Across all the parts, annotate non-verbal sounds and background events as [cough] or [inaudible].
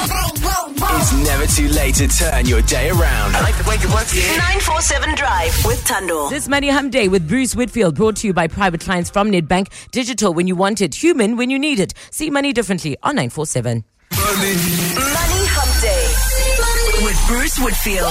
It's never too late to turn your day around. I like the way you work here. 947 Drive with Thando. This Money Hump Day with Bruce Whitfield brought to you by private clients from Nedbank. Digital when you want it, human when you need it. See money differently on 947. Money Hump Day with Bruce Whitfield.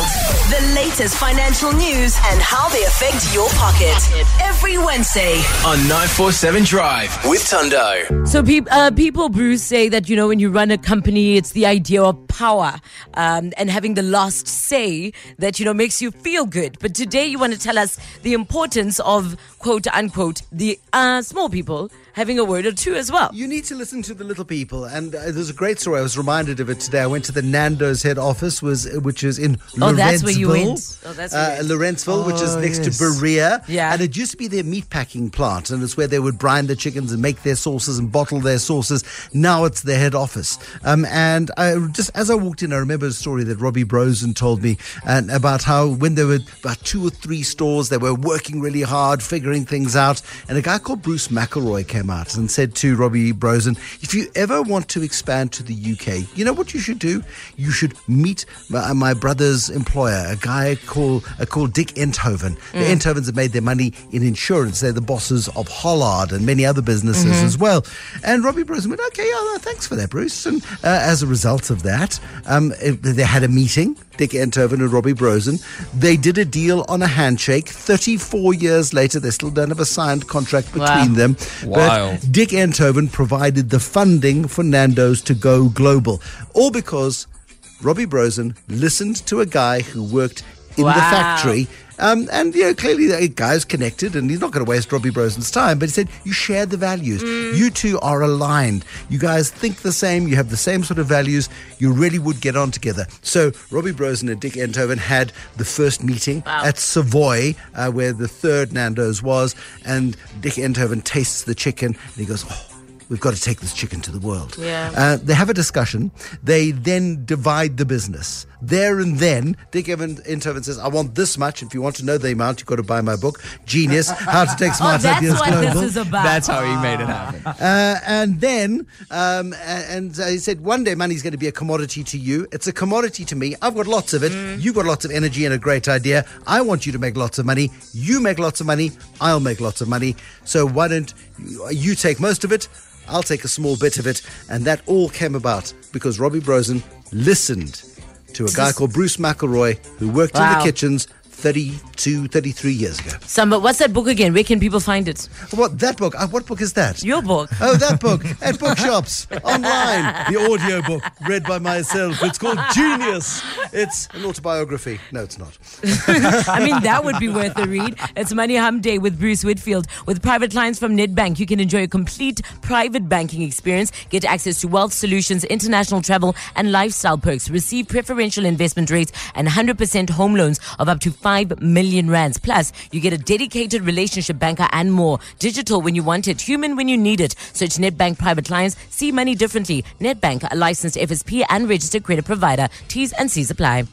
The latest financial news and how they affect your pocket. Every Wednesday. On 947 Drive with Thando. So peop uh, people, Bruce, say that, you know, when you run a company, it's the idea of power um, and having the last say that, you know, makes you feel good. But today you want to tell us the importance of, quote unquote, the uh, small people having a word or two as well. You need to listen to the little people, and uh, there's a great story. I was reminded of it today. I went to the Nando's head office, was which is in Oh, that's where you Lorentzville. Oh, that's where uh, went. Lorentzville, which is Oh, next yes. to Berea. Yeah. and it used to be their meat packing plant, and it's where they would brine the chickens and make their sauces and bottle their sauces. Now it's their head office. Um, and I just as I walked in, I remember a story that Robbie Brozin told me, and about how when there were about two or three stores, they were working really hard, figuring things out, and a guy called Bruce McElroy came out and said to Robbie Brozin, if you ever want to expand to the UK, you know what you should do? You should meet my, my brother's employer, a guy called uh, called Dick Enthoven. The Enthovens have made their money in insurance. They're the bosses of Hollard and many other businesses as well. And Robbie Brozin went, okay, yeah, thanks for that, Bruce. And uh, as a result of that, um, it- they had a meeting. Dick Enthoven and Robbie Brozin. They did a deal on a handshake. 34 years later, they still don't have a signed contract between Wow. them. Wild. But Dick Enthoven provided the funding for Nando's to go global. All because Robbie Brozin listened to a guy who worked in the factory. Um, and, you know, clearly the guy's connected and he's not going to waste Robbie Brozin's time. But he said, you share the values. You two are aligned. You guys think the same. You have the same sort of values. You really would get on together. So Robbie Brozin and Dick Enthoven had the first meeting Wow. at Savoy, uh, where the third Nando's was. And Dick Enthoven tastes the chicken and he goes, oh, We've got to take this chicken to the world. Yeah. Uh, they have a discussion. They then divide the business. There and then, Dick Evan Enthoven says, I want this much. If you want to know the amount, you've got to buy my book, Genius, [laughs] How to Take Oh, Smart that's Ideas what Global. this is about. That's how he made it happen. Uh, and then, um, and uh, he said, one day money's going to be a commodity to you. It's a commodity to me. I've got lots of it. You've got lots of energy and a great idea. I want you to make lots of money. You make lots of money. I'll make lots of money. So why don't you, you take most of it? I'll take a small bit of it. And that all came about because Robbie Brozin listened to a guy called Bruce McElroy who worked in the kitchens 32, 33 years ago. Some, but what's that book again? Where can people find it? What, that book? Uh, what book is that? Your book. Oh, that book [laughs] at bookshops online. The audio book read by myself. It's called Genius. It's an autobiography. No, it's not. [laughs] I mean, that would be worth a read. It's Money Hump Day with Bruce Whitfield. With private clients from Nedbank, you can enjoy a complete private banking experience, get access to wealth solutions, international travel, and lifestyle perks. Receive preferential investment rates and 100% home loans of up to 5 million rands. Plus, you get a dedicated relationship banker and more. Digital when you want it, human when you need it. Search Nedbank Private Clients. See money differently. Nedbank, a licensed FSP and registered credit provider. T's and C's apply.